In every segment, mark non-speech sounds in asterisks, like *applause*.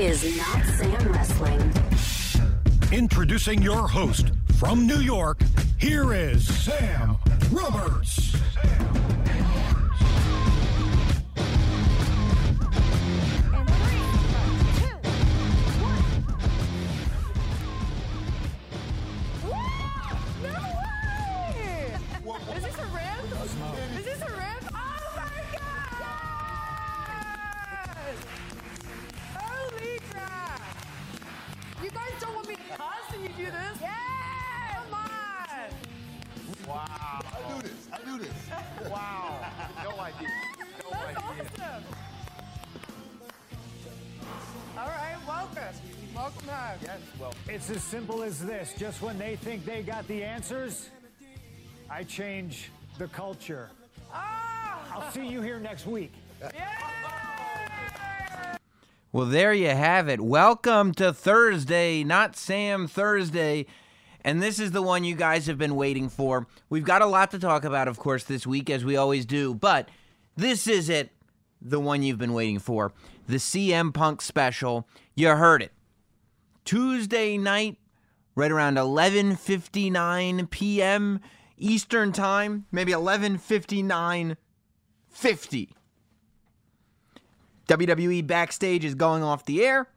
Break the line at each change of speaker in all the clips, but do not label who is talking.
Is Notsam Wrestling.
Introducing your host from New York, here is Sam Roberts.
No Welcome.
Yes, well,
It's as simple as this. Just when they think they got the answers, I change the culture.
Ah!
I'll see you here next week.
Yeah!
Well, there you have it. Welcome to Thursday, not Sam Thursday. And this is the one you guys have been waiting for. We've got a lot to talk about, of course, this week, as we always do. But this is it, the one you've been waiting for the CM Punk special. You heard it. Tuesday night, right around 11:59 p.m. Eastern Time, maybe 11:59:50. WWE Backstage is going off the air.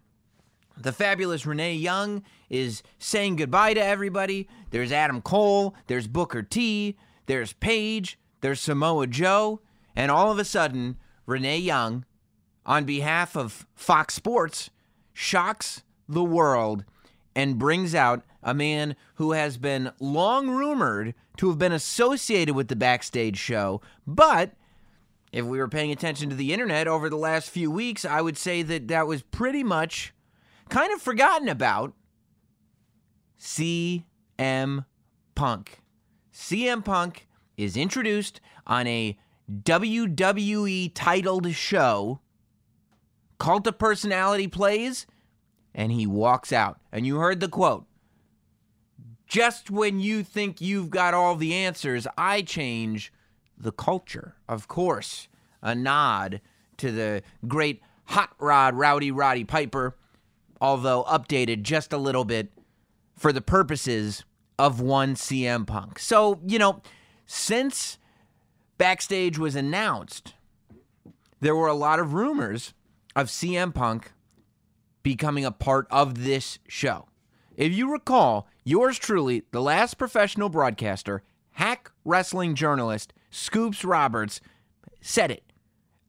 The fabulous Renee Young is saying goodbye to everybody. There's Adam Cole, there's Booker T, there's Paige, there's Samoa Joe, and all of a sudden, Renee Young, on behalf of Fox Sports, shocks the world and brings out a man who has been long rumored to have been associated with the backstage show, but if we were paying attention to the internet over the last few weeks, I would say that that was pretty much kind of forgotten about. CM Punk. CM Punk is introduced on a WWE titled show. Cult of Personality plays, and he walks out. And you heard the quote just when you think you've got all the answers, I change the culture. Of course, a nod to the great Hot Rod Rowdy Roddy Piper, although updated just a little bit for the purposes of one CM Punk. So, you know, since Backstage was announced, there were a lot of rumors of CM Punk becoming a part of this show. If you recall, yours truly, the last professional broadcaster, hack wrestling journalist, Scoops Roberts, said it.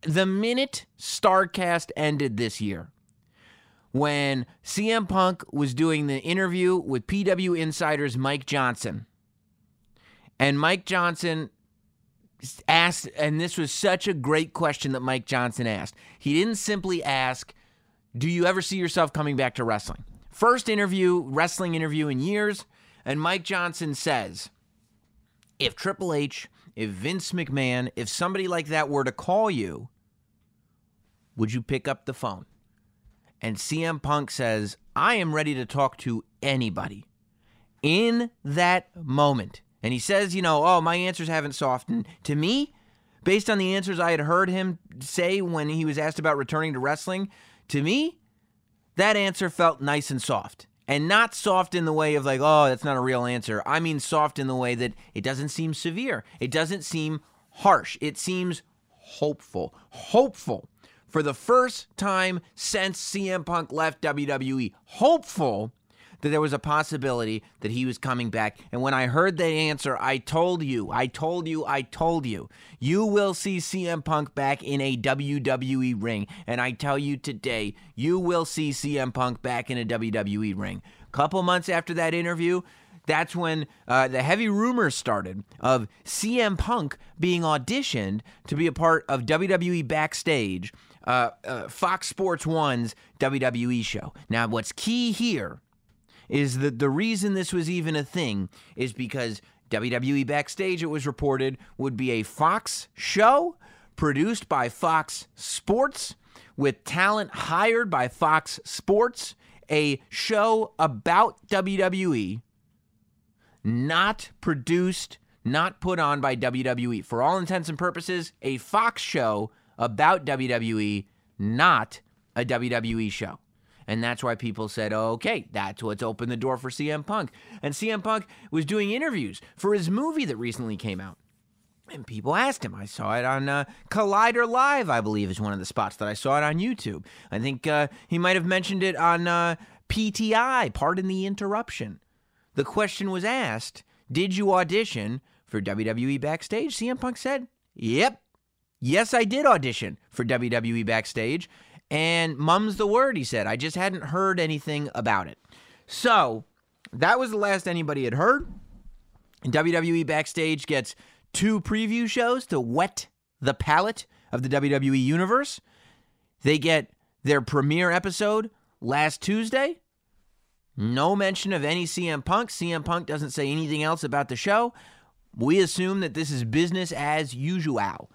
The minute Starrcast ended this year, when CM Punk was doing the interview with PW Insider's Mike Johnson, and Mike Johnson asked, and this was such a great question that Mike Johnson asked. He didn't simply ask, Do you ever see yourself coming back to wrestling? First interview, wrestling interview in years, and Mike Johnson says, If Triple H, if Vince McMahon, if somebody like that were to call you, would you pick up the phone? And CM Punk says, I am ready to talk to anybody in that moment. And he says, you know, oh, my answers haven't softened. To me, based on the answers I had heard him say when he was asked about returning to wrestling, to me, that answer felt nice and soft. And not soft in the way of like, oh, that's not a real answer. I mean soft in the way that it doesn't seem severe. It doesn't seem harsh. It seems hopeful. Hopeful. For the first time since CM Punk left WWE, hopeful that there was a possibility that he was coming back. And when I heard that answer, I told you, I told you, I told you, you will see CM Punk back in a WWE ring. And I tell you today, you will see CM Punk back in a WWE ring. Couple months after that interview, that's when uh, the heavy rumors started of CM Punk being auditioned to be a part of WWE backstage uh, uh, Fox Sports One's WWE show. Now, what's key here is that the reason this was even a thing is because WWE Backstage, it was reported, would be a Fox show produced by Fox Sports with talent hired by Fox Sports, a show about WWE, not produced, not put on by WWE. For all intents and purposes, a Fox show about WWE, not a WWE show. And that's why people said, okay, that's what's opened the door for CM Punk. And CM Punk was doing interviews for his movie that recently came out. And people asked him. I saw it on uh, Collider Live, I believe, is one of the spots that I saw it on YouTube. I think uh, he might have mentioned it on uh, PTI, Pardon the Interruption. The question was asked Did you audition for WWE Backstage? CM Punk said, Yep. Yes, I did audition for WWE Backstage. And mum's the word, he said. I just hadn't heard anything about it. So that was the last anybody had heard. And WWE Backstage gets two preview shows to wet the palate of the WWE Universe. They get their premiere episode last Tuesday. No mention of any CM Punk. CM Punk doesn't say anything else about the show. We assume that this is business as usual.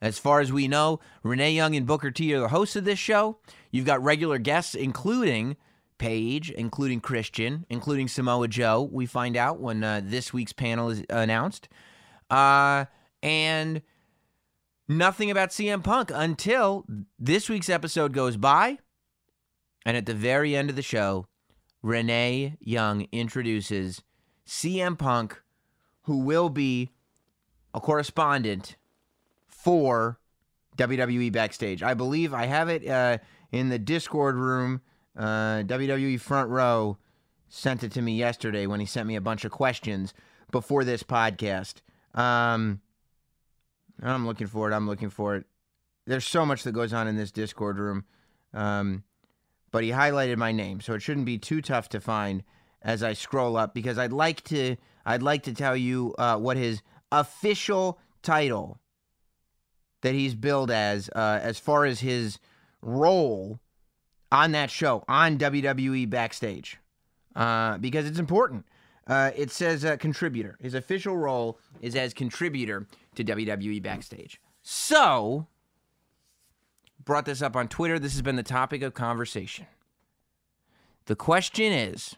As far as we know, Renee Young and Booker T are the hosts of this show. You've got regular guests, including Paige, including Christian, including Samoa Joe. We find out when uh, this week's panel is announced. Uh, and nothing about CM Punk until this week's episode goes by. And at the very end of the show, Renee Young introduces CM Punk, who will be a correspondent for WWE Backstage. I believe I have it uh, in the Discord room. Uh, WWE Front Row sent it to me yesterday when he sent me a bunch of questions before this podcast. Um, I'm looking for it. I'm looking for it. There's so much that goes on in this Discord room. Um, but he highlighted my name, so it shouldn't be too tough to find as I scroll up because I'd like to I'd like to tell you uh, what his official title that he's billed as uh, as far as his role on that show on WWE backstage uh, because it's important. Uh, it says uh, contributor. His official role is as contributor to WWE backstage. So, brought this up on Twitter. This has been the topic of conversation. The question is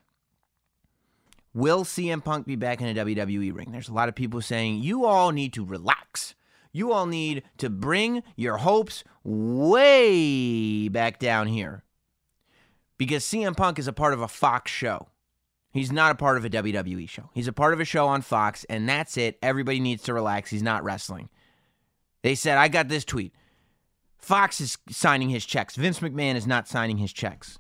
Will CM Punk be back in a WWE ring? There's a lot of people saying you all need to relax. You all need to bring your hopes way back down here. Because CM Punk is a part of a Fox show. He's not a part of a WWE show. He's a part of a show on Fox, and that's it. Everybody needs to relax. He's not wrestling. They said, I got this tweet. Fox is signing his checks. Vince McMahon is not signing his checks.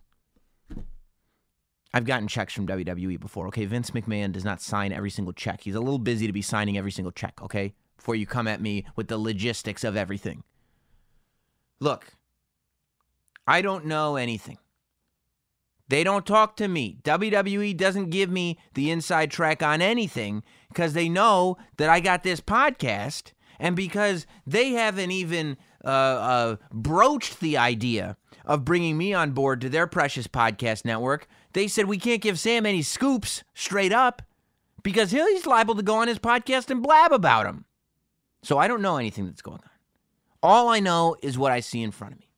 I've gotten checks from WWE before, okay? Vince McMahon does not sign every single check. He's a little busy to be signing every single check, okay? Before you come at me with the logistics of everything. Look, I don't know anything. They don't talk to me. WWE doesn't give me the inside track on anything because they know that I got this podcast and because they haven't even uh, uh, broached the idea of bringing me on board to their precious podcast network. They said we can't give Sam any scoops straight up because he's liable to go on his podcast and blab about them. So I don't know anything that's going on. All I know is what I see in front of me.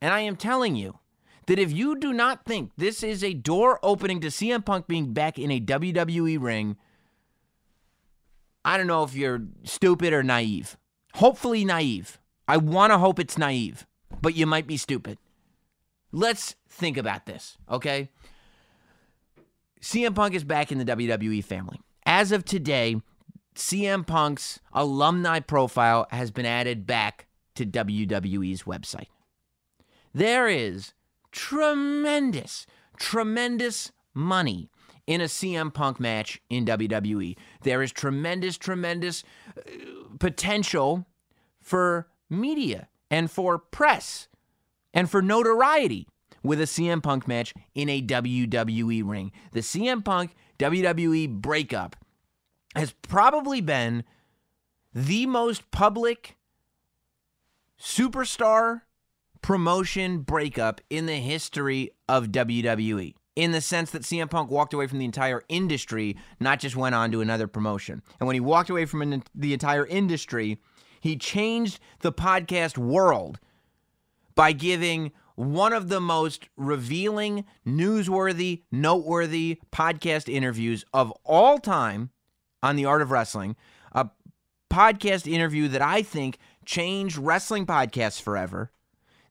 And I am telling you that if you do not think this is a door opening to CM Punk being back in a WWE ring, I don't know if you're stupid or naive. Hopefully, naive. I want to hope it's naive, but you might be stupid. Let's think about this, okay? CM Punk is back in the WWE family. As of today, CM Punk's alumni profile has been added back to WWE's website. There is tremendous, tremendous money in a CM Punk match in WWE. There is tremendous, tremendous uh, potential for media and for press and for notoriety with a CM Punk match in a WWE ring. The CM Punk WWE breakup has probably been the most public superstar promotion breakup in the history of WWE. In the sense that CM Punk walked away from the entire industry, not just went on to another promotion. And when he walked away from an, the entire industry, he changed the podcast world by giving one of the most revealing, newsworthy, noteworthy podcast interviews of all time on the art of wrestling. A podcast interview that I think changed wrestling podcasts forever,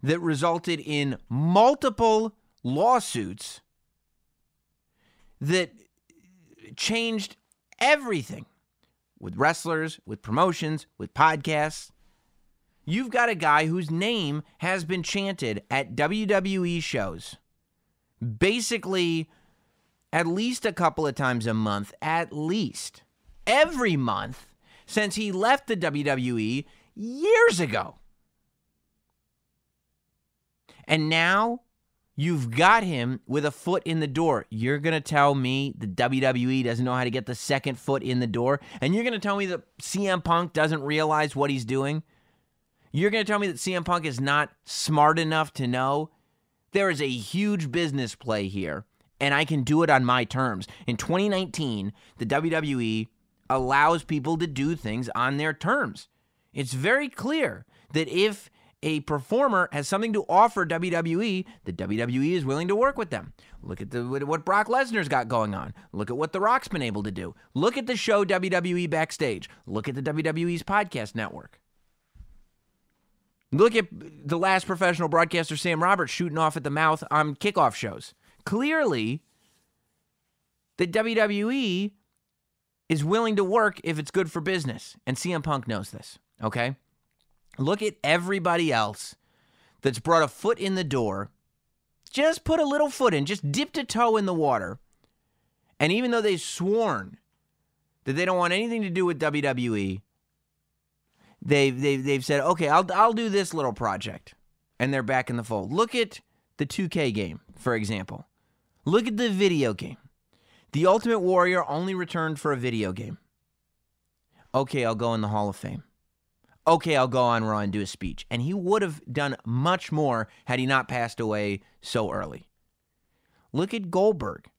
that resulted in multiple lawsuits, that changed everything with wrestlers, with promotions, with podcasts. You've got a guy whose name has been chanted at WWE shows basically at least a couple of times a month, at least every month since he left the WWE years ago. And now you've got him with a foot in the door. You're going to tell me the WWE doesn't know how to get the second foot in the door? And you're going to tell me that CM Punk doesn't realize what he's doing? You're going to tell me that CM Punk is not smart enough to know there is a huge business play here, and I can do it on my terms. In 2019, the WWE allows people to do things on their terms. It's very clear that if a performer has something to offer WWE, the WWE is willing to work with them. Look at the what Brock Lesnar's got going on. Look at what The Rock's been able to do. Look at the show WWE Backstage. Look at the WWE's podcast network. Look at the last professional broadcaster, Sam Roberts, shooting off at the mouth on kickoff shows. Clearly, the WWE is willing to work if it's good for business. And CM Punk knows this, okay? Look at everybody else that's brought a foot in the door, just put a little foot in, just dipped a toe in the water. And even though they've sworn that they don't want anything to do with WWE, they've they've they've said, okay, I'll I'll do this little project, and they're back in the fold. Look at the 2K game, for example. Look at the video game. The Ultimate Warrior only returned for a video game. Okay, I'll go in the Hall of Fame. Okay, I'll go on Raw and do a speech. And he would have done much more had he not passed away so early. Look at Goldberg.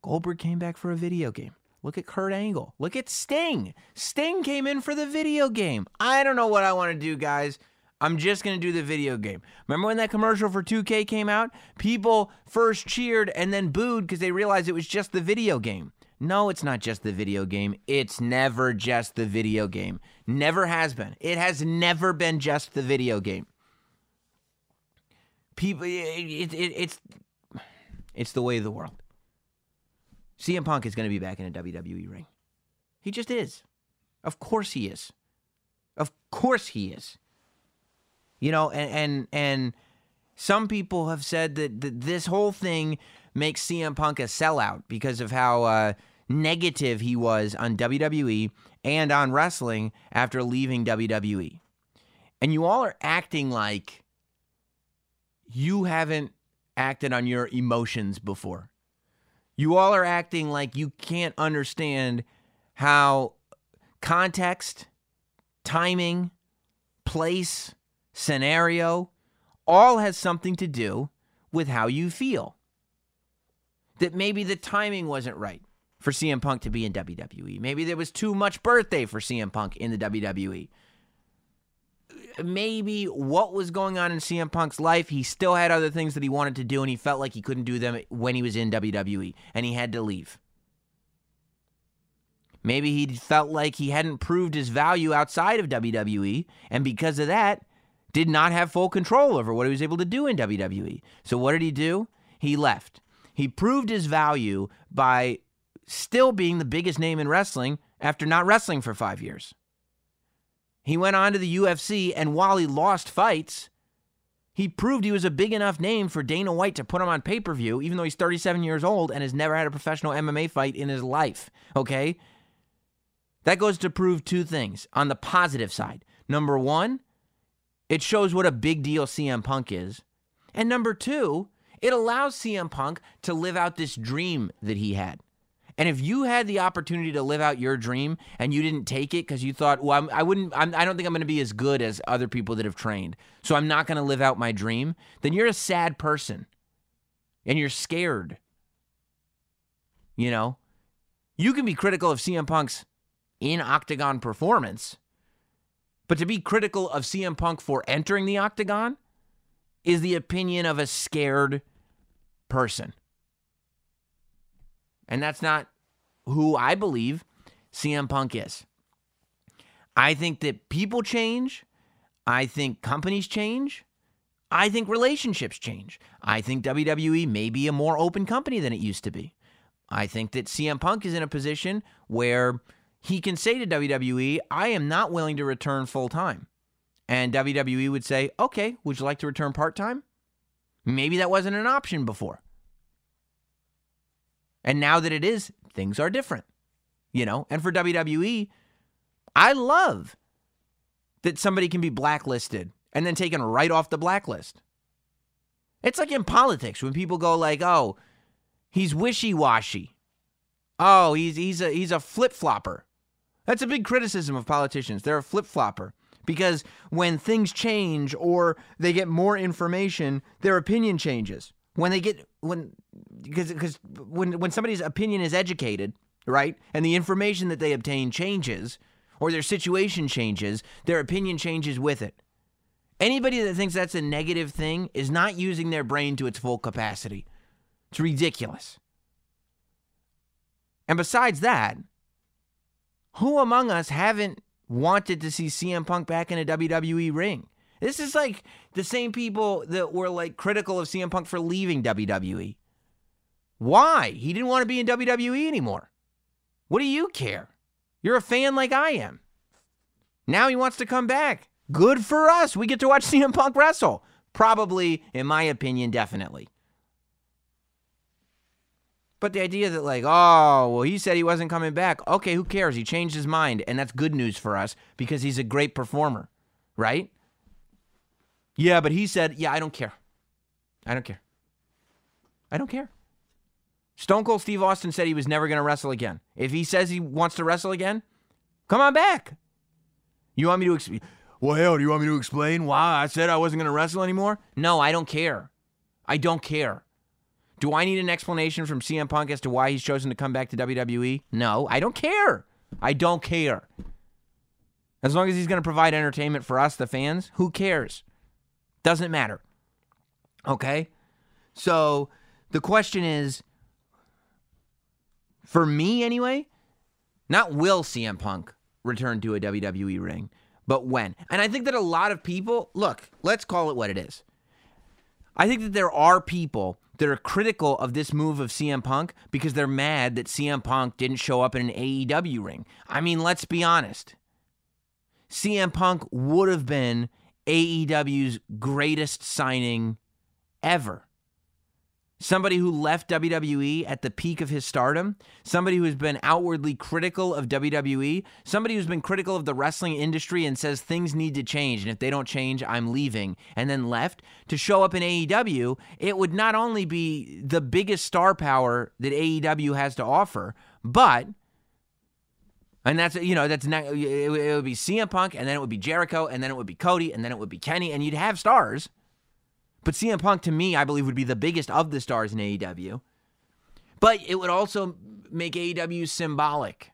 Goldberg came back for a video game. Look at Kurt Angle. Look at Sting. Sting came in for the video game. I don't know what I want to do, guys. I'm just going to do the video game. Remember when that commercial for 2K came out? People first cheered and then booed because they realized it was just the video game. No, it's not just the video game. It's never just the video game. Never has been. It has never been just the video game. People, it, it, it's it's the way of the world. CM Punk is going to be back in a WWE ring. He just is. Of course he is. Of course he is. You know, and and, and some people have said that, that this whole thing makes CM Punk a sellout because of how uh, negative he was on WWE and on wrestling after leaving WWE. And you all are acting like you haven't acted on your emotions before. You all are acting like you can't understand how context, timing, place, scenario all has something to do with how you feel. That maybe the timing wasn't right for CM Punk to be in WWE. Maybe there was too much birthday for CM Punk in the WWE. Maybe what was going on in CM Punk's life, he still had other things that he wanted to do and he felt like he couldn't do them when he was in WWE and he had to leave. Maybe he felt like he hadn't proved his value outside of WWE and because of that, did not have full control over what he was able to do in WWE. So what did he do? He left. He proved his value by still being the biggest name in wrestling after not wrestling for five years. He went on to the UFC, and while he lost fights, he proved he was a big enough name for Dana White to put him on pay per view, even though he's 37 years old and has never had a professional MMA fight in his life. Okay? That goes to prove two things on the positive side. Number one, it shows what a big deal CM Punk is. And number two, it allows CM Punk to live out this dream that he had. And if you had the opportunity to live out your dream and you didn't take it because you thought, well, I'm, I wouldn't, I'm, I don't think I'm going to be as good as other people that have trained, so I'm not going to live out my dream, then you're a sad person and you're scared. You know, you can be critical of CM Punk's in octagon performance, but to be critical of CM Punk for entering the octagon is the opinion of a scared person. And that's not who I believe CM Punk is. I think that people change. I think companies change. I think relationships change. I think WWE may be a more open company than it used to be. I think that CM Punk is in a position where he can say to WWE, I am not willing to return full time. And WWE would say, okay, would you like to return part time? Maybe that wasn't an option before. And now that it is, things are different. You know, and for WWE, I love that somebody can be blacklisted and then taken right off the blacklist. It's like in politics when people go like, "Oh, he's wishy-washy. Oh, he's he's a he's a flip-flopper." That's a big criticism of politicians. They're a flip-flopper because when things change or they get more information, their opinion changes. When they get when because because when when somebody's opinion is educated, right, and the information that they obtain changes or their situation changes, their opinion changes with it. Anybody that thinks that's a negative thing is not using their brain to its full capacity. It's ridiculous. And besides that, who among us haven't wanted to see CM Punk back in a WWE ring? This is like the same people that were like critical of CM Punk for leaving WWE. Why? He didn't want to be in WWE anymore. What do you care? You're a fan like I am. Now he wants to come back. Good for us. We get to watch *laughs* CM Punk wrestle. Probably, in my opinion, definitely. But the idea that, like, oh, well, he said he wasn't coming back. Okay, who cares? He changed his mind, and that's good news for us because he's a great performer, right? Yeah, but he said, yeah, I don't care. I don't care. I don't care. Stone Cold Steve Austin said he was never going to wrestle again. If he says he wants to wrestle again, come on back. You want me to explain? Well, hell, do you want me to explain why I said I wasn't going to wrestle anymore? No, I don't care. I don't care. Do I need an explanation from CM Punk as to why he's chosen to come back to WWE? No, I don't care. I don't care. As long as he's going to provide entertainment for us, the fans, who cares? Doesn't matter. Okay? So the question is for me anyway, not will CM Punk return to a WWE ring, but when. And I think that a lot of people, look, let's call it what it is. I think that there are people that are critical of this move of CM Punk because they're mad that CM Punk didn't show up in an AEW ring. I mean, let's be honest. CM Punk would have been AEW's greatest signing ever. Somebody who left WWE at the peak of his stardom, somebody who has been outwardly critical of WWE, somebody who's been critical of the wrestling industry and says things need to change, and if they don't change, I'm leaving, and then left to show up in AEW, it would not only be the biggest star power that AEW has to offer, but and that's you know that's not, it would be CM Punk, and then it would be Jericho, and then it would be Cody, and then it would be Kenny, and you'd have stars. But CM Punk, to me, I believe would be the biggest of the stars in AEW. But it would also make AEW symbolic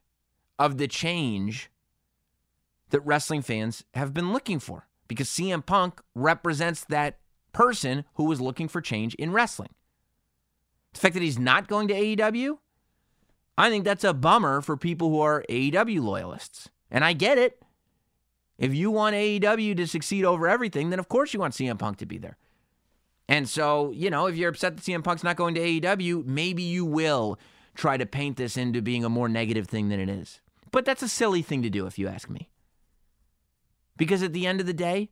of the change that wrestling fans have been looking for, because CM Punk represents that person who was looking for change in wrestling. The fact that he's not going to AEW, I think that's a bummer for people who are AEW loyalists. And I get it. If you want AEW to succeed over everything, then of course you want CM Punk to be there. And so, you know, if you're upset that CM Punk's not going to AEW, maybe you will try to paint this into being a more negative thing than it is. But that's a silly thing to do, if you ask me. Because at the end of the day,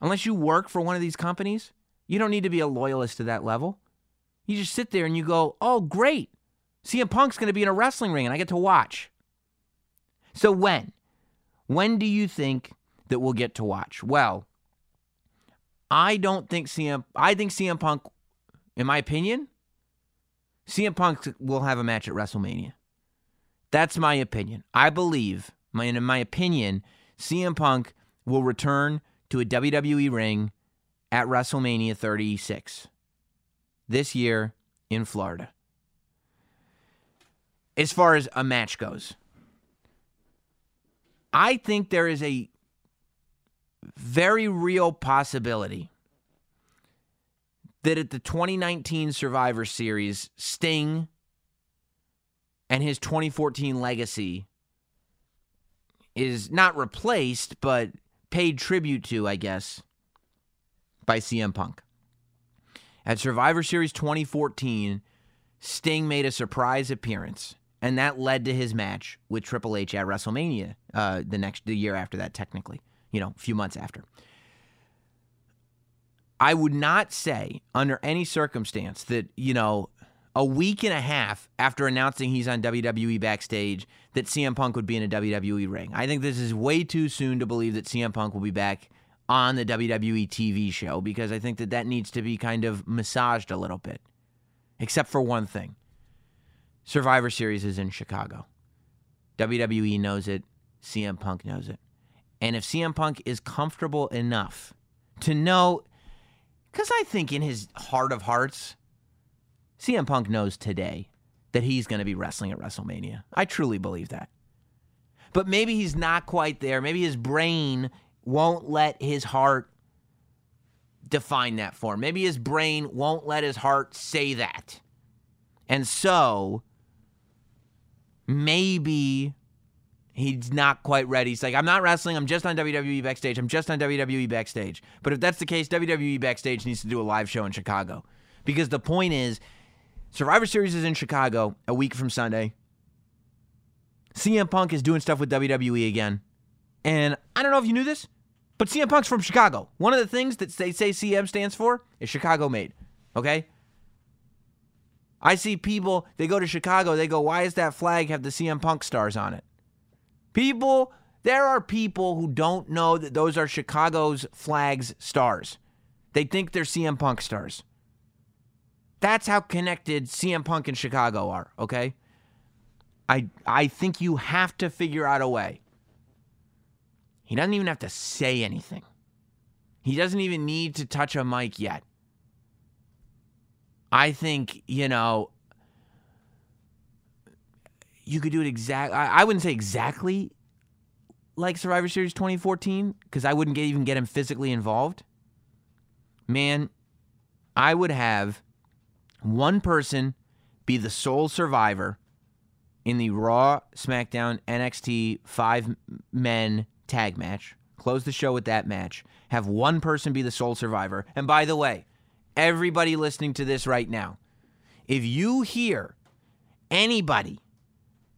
unless you work for one of these companies, you don't need to be a loyalist to that level. You just sit there and you go, oh, great. CM Punk's going to be in a wrestling ring and I get to watch. So when? When do you think that we'll get to watch? Well, I don't think CM I think CM Punk in my opinion CM Punk will have a match at WrestleMania. That's my opinion. I believe, my, in my opinion, CM Punk will return to a WWE ring at WrestleMania 36 this year in Florida. As far as a match goes, I think there is a very real possibility that at the 2019 Survivor Series, Sting and his 2014 legacy is not replaced, but paid tribute to, I guess, by CM Punk. At Survivor Series 2014, Sting made a surprise appearance, and that led to his match with Triple H at WrestleMania uh, the next the year after that, technically, you know, a few months after. I would not say under any circumstance that, you know, a week and a half after announcing he's on WWE backstage that CM Punk would be in a WWE ring. I think this is way too soon to believe that CM Punk will be back on the WWE TV show because I think that that needs to be kind of massaged a little bit. Except for one thing. Survivor Series is in Chicago. WWE knows it, CM Punk knows it. And if CM Punk is comfortable enough to know cuz I think in his heart of hearts CM Punk knows today that he's going to be wrestling at WrestleMania. I truly believe that. But maybe he's not quite there. Maybe his brain won't let his heart define that for him. Maybe his brain won't let his heart say that. And so maybe he's not quite ready. He's like, I'm not wrestling. I'm just on WWE backstage. I'm just on WWE backstage. But if that's the case, WWE backstage needs to do a live show in Chicago. Because the point is, Survivor Series is in Chicago a week from Sunday. CM Punk is doing stuff with WWE again. And I don't know if you knew this, but CM Punk's from Chicago. One of the things that they say CM stands for is Chicago made. Okay? I see people, they go to Chicago, they go, why does that flag have the CM Punk stars on it? People, there are people who don't know that those are Chicago's flags stars. They think they're CM Punk stars. That's how connected CM Punk and Chicago are, okay? I I think you have to figure out a way. He doesn't even have to say anything. He doesn't even need to touch a mic yet. I think, you know, you could do it exactly. I wouldn't say exactly like Survivor Series 2014 because I wouldn't get, even get him physically involved. Man, I would have one person be the sole survivor in the Raw, SmackDown, NXT five men tag match. Close the show with that match. Have one person be the sole survivor. And by the way, everybody listening to this right now, if you hear anybody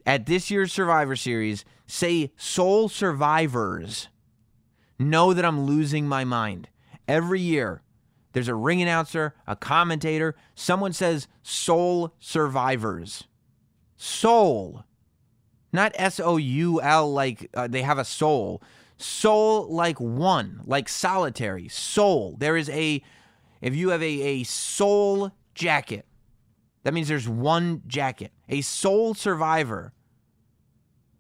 at this year's Survivor Series say sole survivors, know that I'm losing my mind. Every year, there's a ring announcer, a commentator, someone says sole survivors. Soul. Not S O U L like uh, they have a soul. Soul like one, like solitary. Soul. There is a, if you have a, a soul jacket, that means there's one jacket. A soul survivor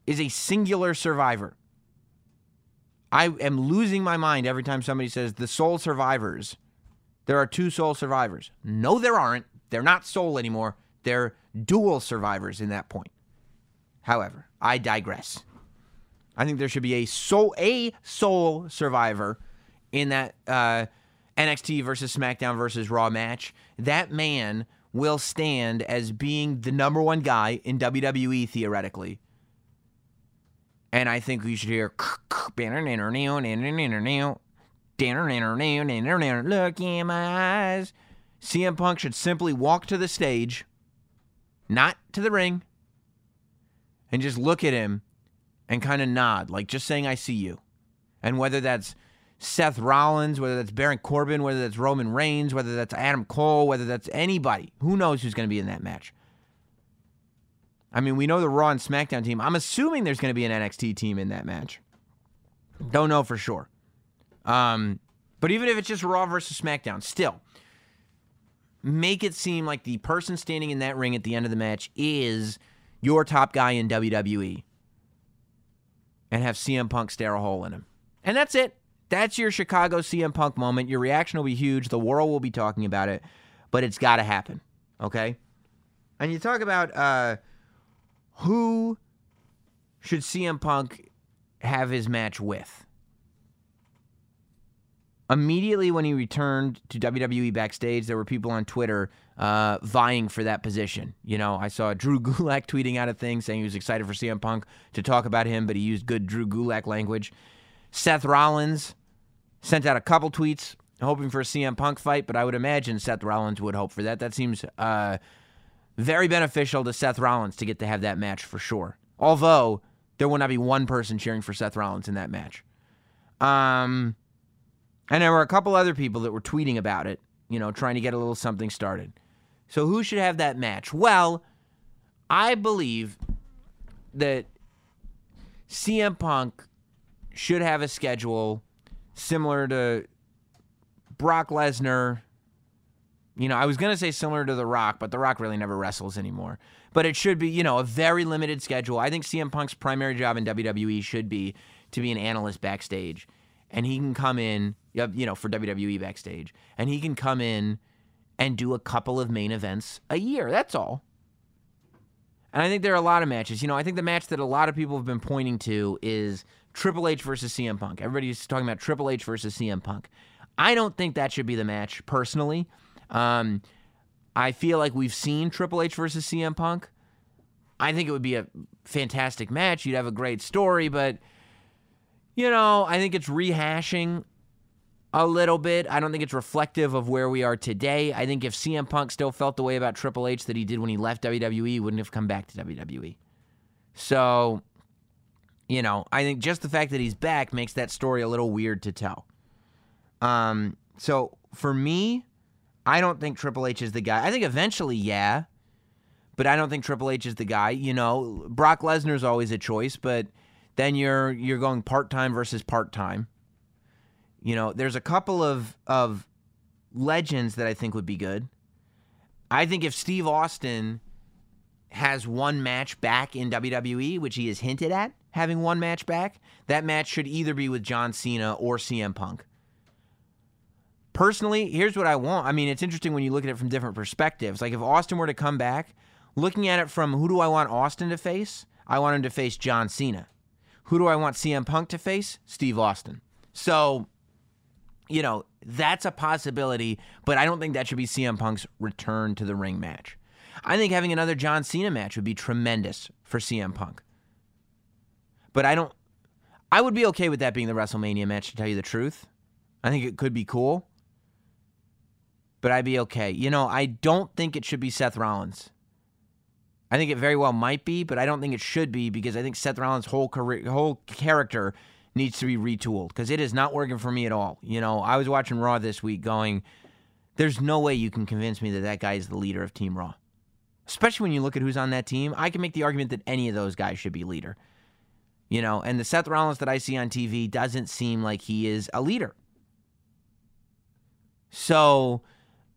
is a singular survivor. I am losing my mind every time somebody says the soul survivors. There are two soul survivors. No, there aren't. They're not soul anymore. They're dual survivors in that point. However, I digress. I think there should be a soul a soul survivor in that uh, NXT versus SmackDown versus Raw match. That man will stand as being the number one guy in WWE theoretically. And I think we should hear look in my eyes. CM Punk should simply walk to the stage, not to the ring, and just look at him and kind of nod, like just saying, I see you. And whether that's Seth Rollins, whether that's Baron Corbin, whether that's Roman Reigns, whether that's Adam Cole, whether that's anybody, who knows who's going to be in that match? I mean, we know the Raw and SmackDown team. I'm assuming there's going to be an NXT team in that match. Don't know for sure. Um, but even if it's just Raw versus SmackDown, still, make it seem like the person standing in that ring at the end of the match is your top guy in WWE and have CM Punk stare a hole in him. And that's it. That's your Chicago CM Punk moment. Your reaction will be huge. The world will be talking about it, but it's got to happen. Okay? And you talk about uh, who should CM Punk have his match with? Immediately when he returned to WWE backstage, there were people on Twitter uh, vying for that position. You know, I saw Drew *laughs* Gulak tweeting out a thing saying he was excited for CM Punk to talk about him, but he used good Drew Gulak language. Seth Rollins sent out a couple tweets hoping for a CM Punk fight, but I would imagine Seth Rollins would hope for that. That seems uh, very beneficial to Seth Rollins to get to have that match for sure. Although there will not be one person cheering for Seth Rollins in that match. Um, and there were a couple other people that were tweeting about it, you know, trying to get a little something started. So who should have that match? Well, I believe that CM Punk should have a schedule similar to Brock Lesnar. You know, I was going to say similar to The Rock, but The Rock really never wrestles anymore. But it should be, you know, a very limited schedule. I think CM Punk's primary job in WWE should be to be an analyst backstage. And he can come in, you know, for WWE backstage. And he can come in and do a couple of main events a year. That's all. And I think there are a lot of matches. You know, I think the match that a lot of people have been pointing to is Triple H versus CM Punk. Everybody's talking about Triple H versus CM Punk. I don't think that should be the match, personally. Um, I feel like we've seen Triple H versus CM Punk. I think it would be a fantastic match. You'd have a great story, but, you know, I think it's rehashing a little bit. I don't think it's reflective of where we are today. I think if CM Punk still felt the way about Triple H that he did when he left WWE, he wouldn't have come back to WWE. So, you know, I think just the fact that he's back makes that story a little weird to tell. Um, so for me, I don't think Triple H is the guy. I think eventually, yeah, but I don't think Triple H is the guy. You know, Brock Lesnar is always a choice, but then you're you're going part time versus part time. You know, there's a couple of of legends that I think would be good. I think if Steve Austin has one match back in WWE, which he has hinted at having one match back, that match should either be with John Cena or CM Punk. Personally, here's what I want. I mean, it's interesting when you look at it from different perspectives. Like if Austin were to come back, looking at it from who do I want Austin to face? I want him to face John Cena. Who do I want CM Punk to face? Steve Austin. So, you know, that's a possibility, but I don't think that should be CM Punk's return to the ring match. I think having another John Cena match would be tremendous for CM Punk. But I don't I would be okay with that being the WrestleMania match to tell you the truth. I think it could be cool but I'd be okay. You know, I don't think it should be Seth Rollins. I think it very well might be, but I don't think it should be because I think Seth Rollins' whole career, whole character needs to be retooled because it is not working for me at all. You know, I was watching Raw this week, going, "There's no way you can convince me that that guy is the leader of Team Raw." Especially when you look at who's on that team, I can make the argument that any of those guys should be leader. You know, and the Seth Rollins that I see on TV doesn't seem like he is a leader. So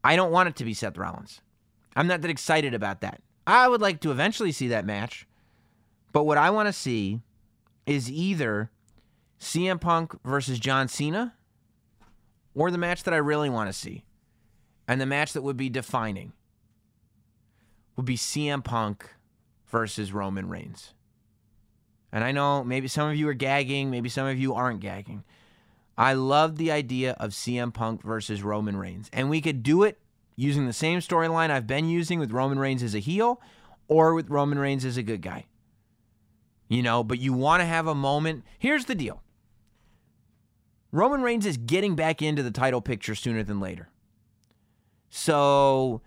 I don't want it to be Seth Rollins. I'm not that excited about that. I would like to eventually see that match, but what I want to see is either CM Punk versus John Cena or the match that I really want to see. And the match that would be defining would be CM Punk versus Roman Reigns. And I know maybe some of you are gagging, maybe some of you aren't gagging. I love the idea of CM Punk versus Roman Reigns. And we could do it using the same storyline I've been using with Roman Reigns as a heel or with Roman Reigns as a good guy. You know, but you want to have a moment. Here's the deal Roman Reigns is getting back into the title picture sooner than later. So,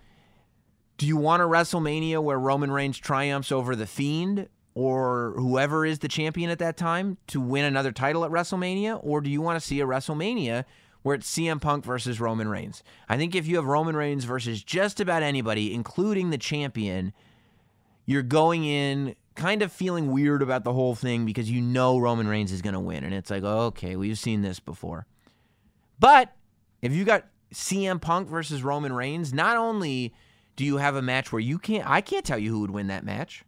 do you want a WrestleMania where Roman Reigns triumphs over The Fiend or whoever is the champion at that time to win another title at WrestleMania? Or do you want to see a WrestleMania where it's CM Punk versus Roman Reigns? I think if you have Roman Reigns versus just about anybody, including the champion, you're going in kind of feeling weird about the whole thing because you know Roman Reigns is going to win. And it's like, okay, we've seen this before. But if you got CM Punk versus Roman Reigns, not only do you have a match where you can't I can't tell you who would win that match.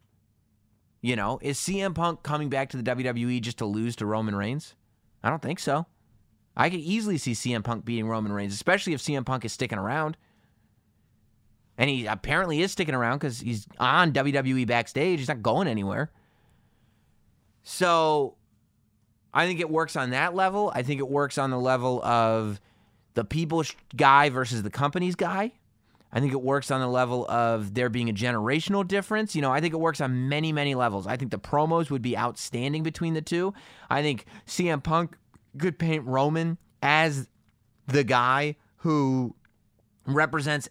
You know, is CM Punk coming back to the WWE just to lose to Roman Reigns? I don't think so. I could easily see CM Punk beating Roman Reigns, especially if CM Punk is sticking around. And he apparently is sticking around because he's on WWE backstage. He's not going anywhere. So I think it works on that level. I think it works on the level of the people's guy versus the company's guy. I think it works on the level of there being a generational difference. You know, I think it works on many, many levels. I think the promos would be outstanding between the two. I think CM Punk could paint Roman as the guy who represents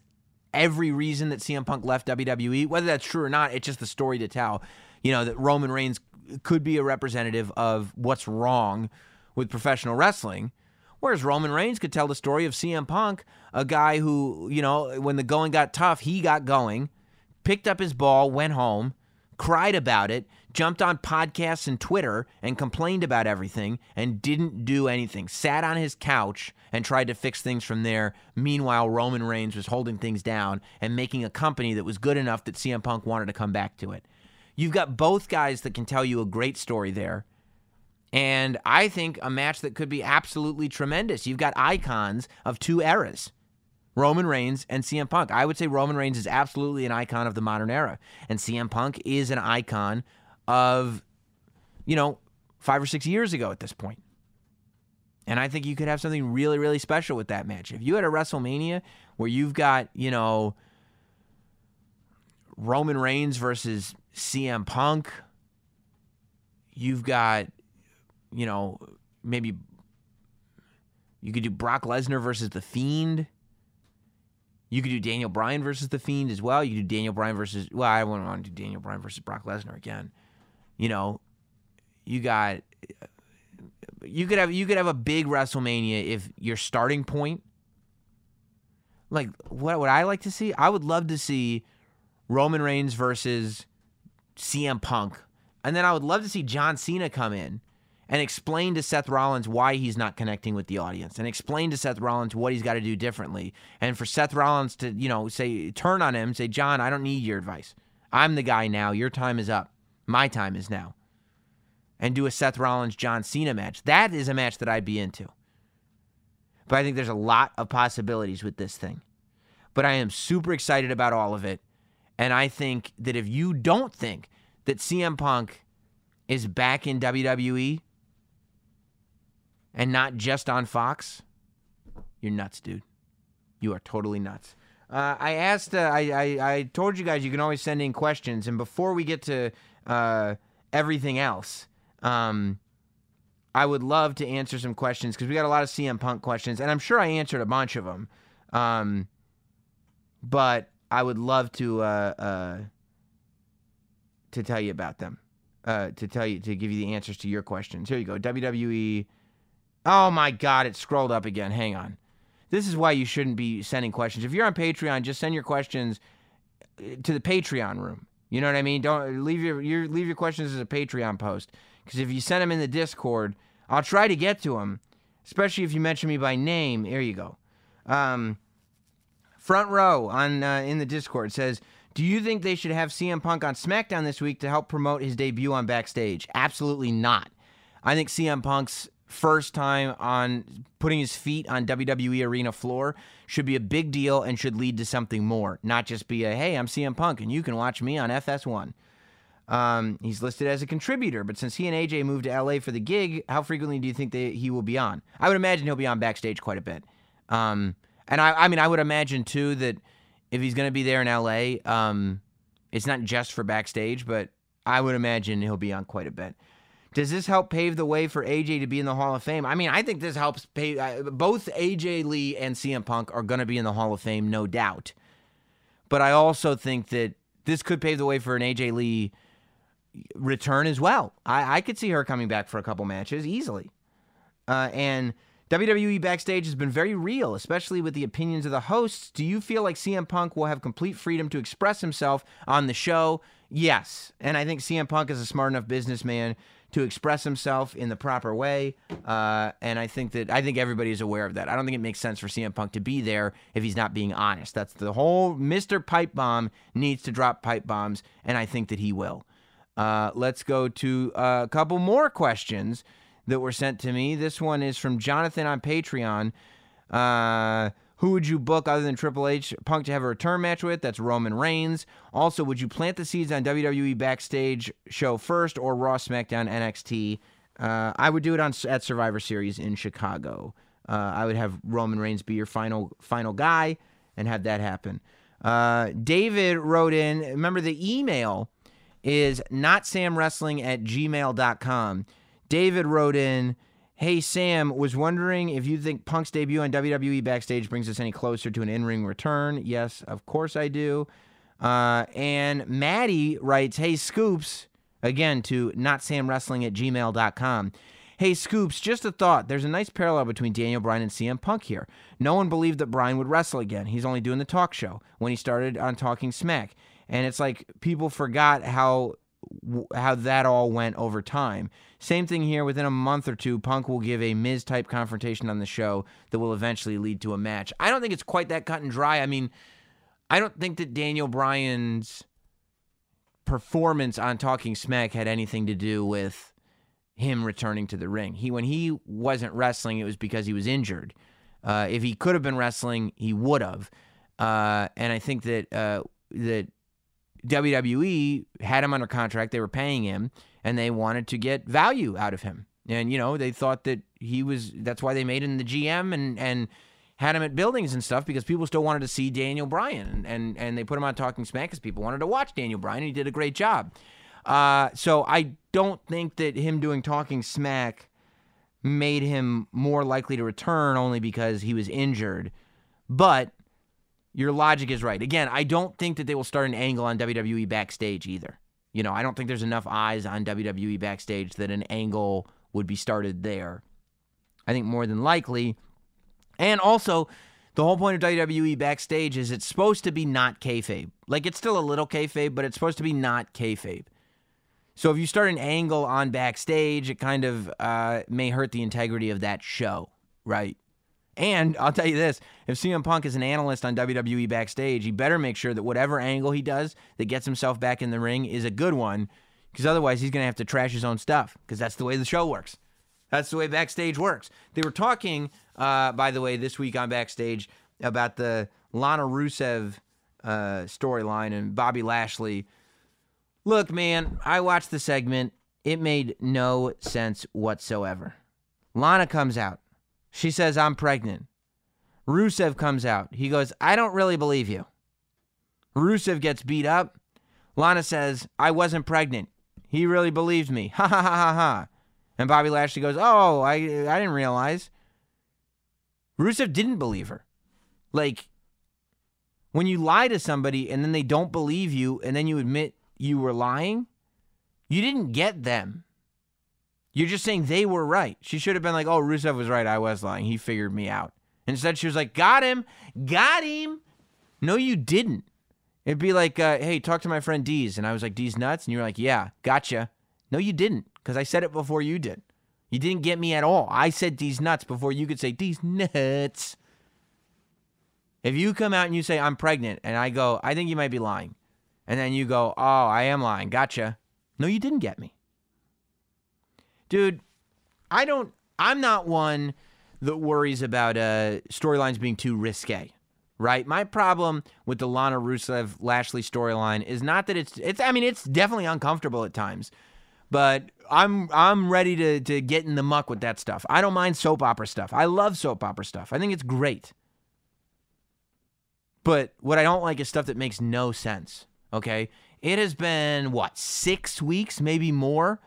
every reason that CM Punk left WWE. Whether that's true or not, it's just the story to tell. You know, that Roman Reigns could be a representative of what's wrong with professional wrestling. Whereas Roman Reigns could tell the story of CM Punk, a guy who, you know, when the going got tough, he got going, picked up his ball, went home, cried about it, jumped on podcasts and Twitter and complained about everything and didn't do anything. Sat on his couch and tried to fix things from there. Meanwhile, Roman Reigns was holding things down and making a company that was good enough that CM Punk wanted to come back to it. You've got both guys that can tell you a great story there. And I think a match that could be absolutely tremendous. You've got icons of two eras. Roman Reigns and CM Punk. I would say Roman Reigns is absolutely an icon of the modern era, and CM Punk is an icon of, you know, five or six years ago at this point. And I think you could have something really, really special with that match. If you had a WrestleMania where you've got, you know, Roman Reigns versus CM Punk, you've got, you know, maybe you could do Brock Lesnar versus The Fiend. You could do Daniel Bryan versus The Fiend as well. You could do Daniel Bryan versus, well, I wouldn't want to do Daniel Bryan versus Brock Lesnar again. You know, you got you could have you could have a big WrestleMania if your starting point like what would I like to see? I would love to see Roman Reigns versus CM Punk. And then I would love to see John Cena come in and explain to Seth Rollins why he's not connecting with the audience and explain to Seth Rollins what he's got to do differently. And for Seth Rollins to, you know, say turn on him, say, "John, I don't need your advice. I'm the guy now. Your time is up. My time is now." And do a Seth Rollins John Cena match. That is a match that I'd be into. But I think there's a lot of possibilities with this thing. But I am super excited about all of it. And I think that if you don't think that CM Punk is back in WWE and not just on Fox, you're nuts, dude. You are totally nuts. Uh, I asked, uh, I, I, I told you guys you can always send in questions. And before we get to uh, everything else, um, I would love to answer some questions because we got a lot of CM Punk questions. And I'm sure I answered a bunch of them. Um, but I would love to uh, uh, to tell you about them. Uh, to tell you to give you the answers to your questions. Here you go. WWE. Oh my God! It scrolled up again. Hang on. This is why you shouldn't be sending questions. If you're on Patreon, just send your questions uh, to the Patreon room. You know what I mean? Don't leave your, your leave your questions as a Patreon post because if you send them in the Discord, I'll try to get to them. Especially if you mention me by name. Here you go. Um, front row on uh, in the Discord says, "Do you think they should have CM Punk on SmackDown this week to help promote his debut on Backstage?" Absolutely not. I think CM Punk's first time on putting his feet on WWE arena floor should be a big deal and should lead to something more, not just be a "Hey, I'm CM Punk and you can watch me on FS1." Um, he's listed as a contributor, but since he and AJ moved to LA for the gig, how frequently do you think they, he will be on? I would imagine he'll be on backstage quite a bit. Um, and I, I mean, I would imagine too that if he's going to be there in LA, um, it's not just for backstage, but I would imagine he'll be on quite a bit. Does this help pave the way for AJ to be in the Hall of Fame? I mean, I think this helps pave. Uh, both AJ Lee and CM Punk are going to be in the Hall of Fame, no doubt. But I also think that this could pave the way for an AJ Lee return as well. I, I could see her coming back for a couple matches easily. Uh, and WWE backstage has been very real, especially with the opinions of the hosts. Do you feel like CM Punk will have complete freedom to express himself on the show? Yes. And I think CM Punk is a smart enough businessman to express himself in the proper way, uh, and I think that I think everybody is aware of that. I don't think it makes sense for CM Punk to be there if he's not being honest. That's the whole Mr. Pipe Bomb needs to drop pipe bombs, and I think that he will. Uh, let's go to a couple more questions that were sent to me. This one is from Jonathan on Patreon. Uh, who would you book other than Triple H Punk to have a return match with? That's Roman Reigns. Also, would you plant the seeds on WWE backstage show first or Raw, SmackDown, NXT? Uh, I would do it on at Survivor Series in Chicago. Uh, I would have Roman Reigns be your final final guy and have that happen. Uh, David wrote in. Remember the email is not samwrestling at gmail.com. David wrote in. Hey Sam, was wondering if you think Punk's debut on WWE backstage brings us any closer to an in-ring return. Yes, of course I do. Uh, and Maddie writes, Hey Scoops, again to notsamwrestling at gmail.com. Hey Scoops, just a thought. There's a nice parallel between Daniel Bryan and CM Punk here. No one believed that Bryan would wrestle again. He's only doing the talk show when he started on Talking Smack. And it's like people forgot how how that all went over time. Same thing here. Within a month or two, Punk will give a Miz type confrontation on the show that will eventually lead to a match. I don't think it's quite that cut and dry. I mean, I don't think that Daniel Bryan's performance on Talking Smack had anything to do with him returning to the ring. He when he wasn't wrestling, it was because he was injured. Uh, if he could have been wrestling, he would have. Uh, and I think that uh, that WWE had him under contract. They were paying him, and they wanted to get value out of him. And you know, they thought that he was. That's why they made him the GM and and had him at buildings and stuff because people still wanted to see Daniel Bryan, and and, and they put him on Talking Smack because people wanted to watch Daniel Bryan, and he did a great job. Uh, so I don't think that him doing Talking Smack made him more likely to return only because he was injured, but your logic is right. Again, I don't think that they will start an angle on WWE backstage either. You know, I don't think there's enough eyes on WWE backstage that an angle would be started there. I think more than likely. And also, the whole point of WWE backstage is it's supposed to be not kayfabe. Like it's still a little kayfabe, but it's supposed to be not kayfabe. So if you start an angle on backstage, it kind of uh, may hurt the integrity of that show, right? And I'll tell you this if CM Punk is an analyst on WWE backstage, he better make sure that whatever angle he does that gets himself back in the ring is a good one, because otherwise he's going to have to trash his own stuff, because that's the way the show works. That's the way backstage works. They were talking, uh, by the way, this week on backstage about the Lana Rusev uh, storyline and Bobby Lashley. Look, man, I watched the segment. It made no sense whatsoever. Lana comes out. She says, I'm pregnant. Rusev comes out. He goes, I don't really believe you. Rusev gets beat up. Lana says, I wasn't pregnant. He really believed me. *laughs* Ha ha ha ha ha. And Bobby Lashley goes, Oh, I, I didn't realize. Rusev didn't believe her. Like, when you lie to somebody and then they don't believe you and then you admit you were lying, you didn't get them. You're just saying they were right. She should have been like, oh, Rusev was right. I was lying. He figured me out. Instead, she was like, got him. Got him. No, you didn't. It'd be like, uh, hey, talk to my friend Deez. And I was like, Deez nuts? And you were like, yeah, gotcha. No, you didn't, because I said it before you did. You didn't get me at all. I said Deez nuts before you could say Deez nuts. If you come out and you say, I'm pregnant, and I go, I think you might be lying. And then you go, oh, I am lying. Gotcha. No, you didn't get me dude, I don't. I'm not one that worries about uh, storylines being too risque. Right. My problem with the Lana Rusev Lashley storyline is not that it's it's. I mean, it's definitely uncomfortable at times, but I'm I'm ready to to get in the muck with that stuff. I don't mind soap opera stuff. I love soap opera stuff. I think it's great. But what I don't like is stuff that makes no sense. Okay. It has been what six weeks, maybe more,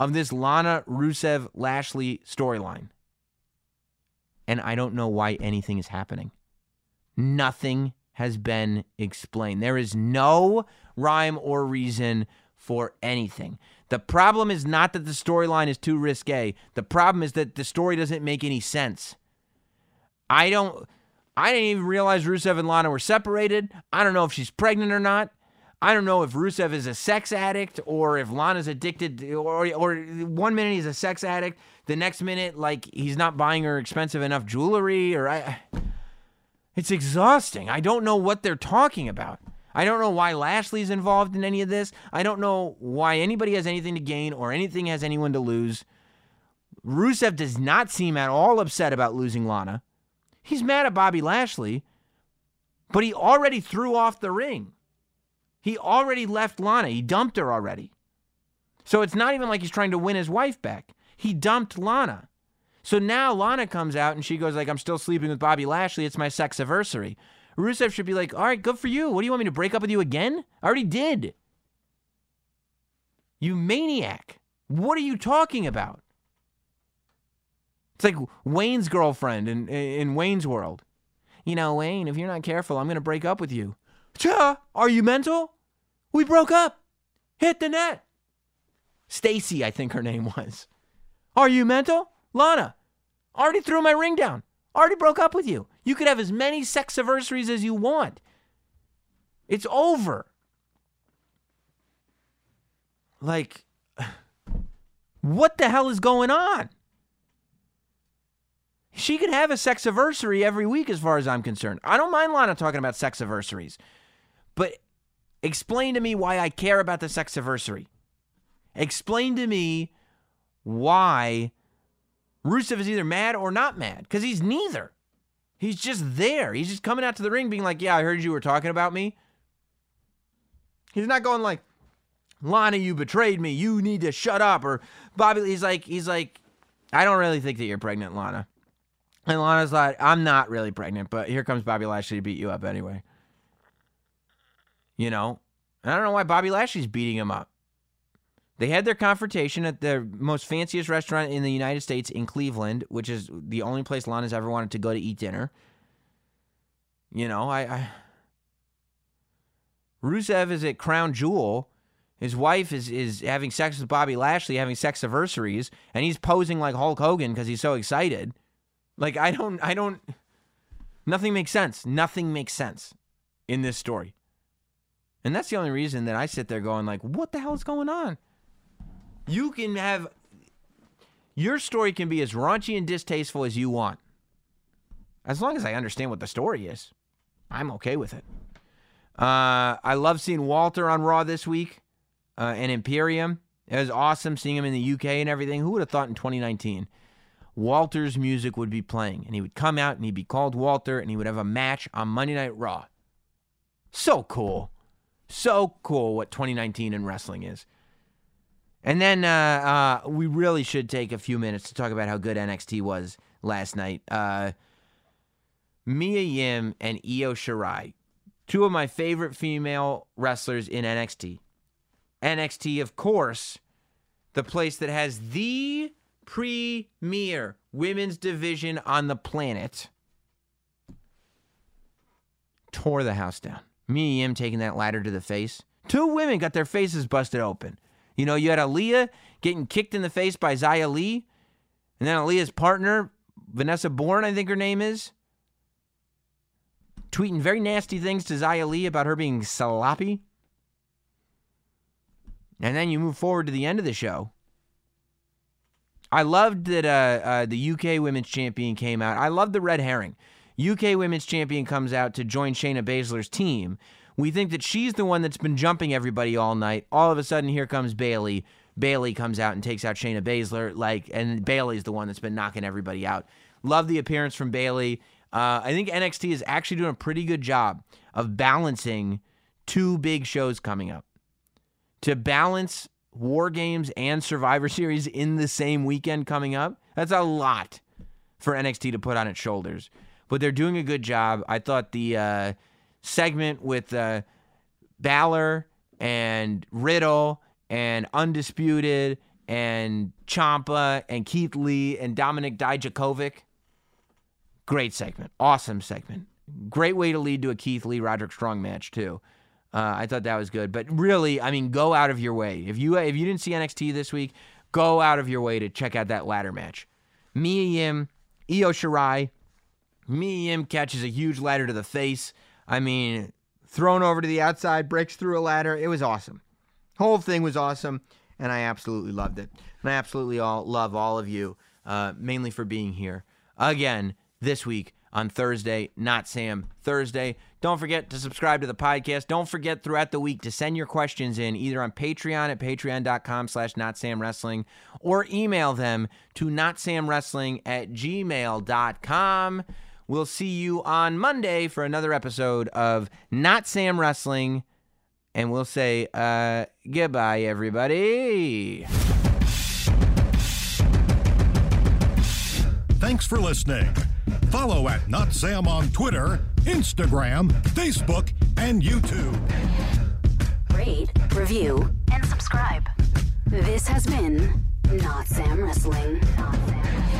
of this Lana Rusev Lashley storyline. And I don't know why anything is happening. Nothing has been explained. There is no rhyme or reason for anything. The problem is not that the storyline is too risque. The problem is that the story doesn't make any sense. I don't I didn't even realize Rusev and Lana were separated. I don't know if she's pregnant or not. I don't know if Rusev is a sex addict or if Lana's addicted, or or one minute he's a sex addict, the next minute like he's not buying her expensive enough jewelry, or I. It's exhausting. I don't know what they're talking about. I don't know why Lashley's involved in any of this. I don't know why anybody has anything to gain or anything has anyone to lose. Rusev does not seem at all upset about losing Lana. He's mad at Bobby Lashley, but he already threw off the ring. He already left Lana. He dumped her already. So it's not even like he's trying to win his wife back. He dumped Lana. So now Lana comes out and she goes like, "I'm still sleeping with Bobby Lashley. It's my sex anniversary." Rusev should be like, "All right, good for you. What do you want me to break up with you again? I already did." You maniac. What are you talking about? It's like Wayne's girlfriend in in Wayne's World. You know, Wayne, if you're not careful, I'm going to break up with you. Cha, are you mental? We broke up. Hit the net. Stacy, I think her name was. Are you mental? Lana, already threw my ring down. Already broke up with you. You could have as many sex anniversaries as you want. It's over. Like, *sighs* what the hell is going on? She could have a sex anniversary every week, as far as I'm concerned. I don't mind Lana talking about sex anniversaries, but explain to me why I care about the sex anniversary. Explain to me why Rusev is either mad or not mad, because he's neither. He's just there. He's just coming out to the ring being like, Yeah, I heard you were talking about me. He's not going like, Lana, you betrayed me. You need to shut up. Or Bobby, he's like, he's like, I don't really think that you're pregnant, Lana. And Lana's like, I'm not really pregnant, but here comes Bobby Lashley to beat you up anyway. You know? And I don't know why Bobby Lashley's beating him up. They had their confrontation at the most fanciest restaurant in the United States in Cleveland, which is the only place Lana's ever wanted to go to eat dinner. You know, I, I Rusev is at Crown Jewel. His wife is is having sex with Bobby Lashley, having sex anniversaries, and he's posing like Hulk Hogan because he's so excited. Like I don't, I don't. Nothing makes sense. Nothing makes sense in this story, and that's the only reason that I sit there going like, "What the hell is going on?" You can have your story can be as raunchy and distasteful as you want, as long as I understand what the story is. I'm okay with it. Uh, I love seeing Walter on Raw this week uh, and Imperium. It was awesome seeing him in the UK and everything. Who would have thought in 2019 Walter's music would be playing and he would come out and he'd be called Walter and he would have a match on Monday Night Raw? So cool. So cool what 2019 in wrestling is. And then uh, uh, we really should take a few minutes to talk about how good NXT was last night. Uh, Mia Yim and Io Shirai, two of my favorite female wrestlers in NXT. NXT, of course, the place that has the premier women's division on the planet, tore the house down. Mia Yim taking that ladder to the face. Two women got their faces busted open. You know, you had Aliyah getting kicked in the face by Xia Li, and then Aliyah's partner, Vanessa Borne, I think her name is, tweeting very nasty things to Xia Li about her being sloppy. And then you move forward to the end of the show. I loved that uh, uh, the UK Women's Champion came out. I loved the red herring. UK Women's Champion comes out to join Shayna Baszler's team. We think that she's the one that's been jumping everybody all night. All of a sudden, here comes Bayley. Bayley comes out and takes out Shayna Baszler, like, and Bayley's the one that's been knocking everybody out. Love the appearance from Bayley. Uh, I think NXT is actually doing a pretty good job of balancing two big shows coming up. To balance War Games and Survivor Series in the same weekend coming up, that's a lot for NXT to put on its shoulders. But they're doing a good job. I thought the uh, segment with uh, Balor and Riddle and Undisputed and Ciampa and Keith Lee and Dominik Dijakovic. Great segment. Awesome segment. Great way to lead to a Keith Lee Roderick Strong match too. Uh, I thought that was good. But really, I mean, go out of your way. If you if you didn't see NXT this week, go out of your way to check out that ladder match. Mia Yim, Io Shirai. Yim catches a huge ladder to the face. I mean, thrown over to the outside, breaks through a ladder. It was awesome. Whole thing was awesome, and I absolutely loved it. And I absolutely all love all of you, uh, mainly for being here again this week on Thursday, not Sam Thursday. Don't forget to subscribe to the podcast. Don't forget throughout the week to send your questions in either on Patreon at patreon.com slash not Sam Wrestling or email them to notsamwrestling at gmail.com. We'll see you on Monday for another episode of Not Sam Wrestling. And we'll say uh, goodbye, everybody.
Thanks for listening. Follow at Not Sam on Twitter, Instagram, Facebook, and YouTube.
Rate, review, and subscribe. This has been Not Sam Wrestling. Not Sam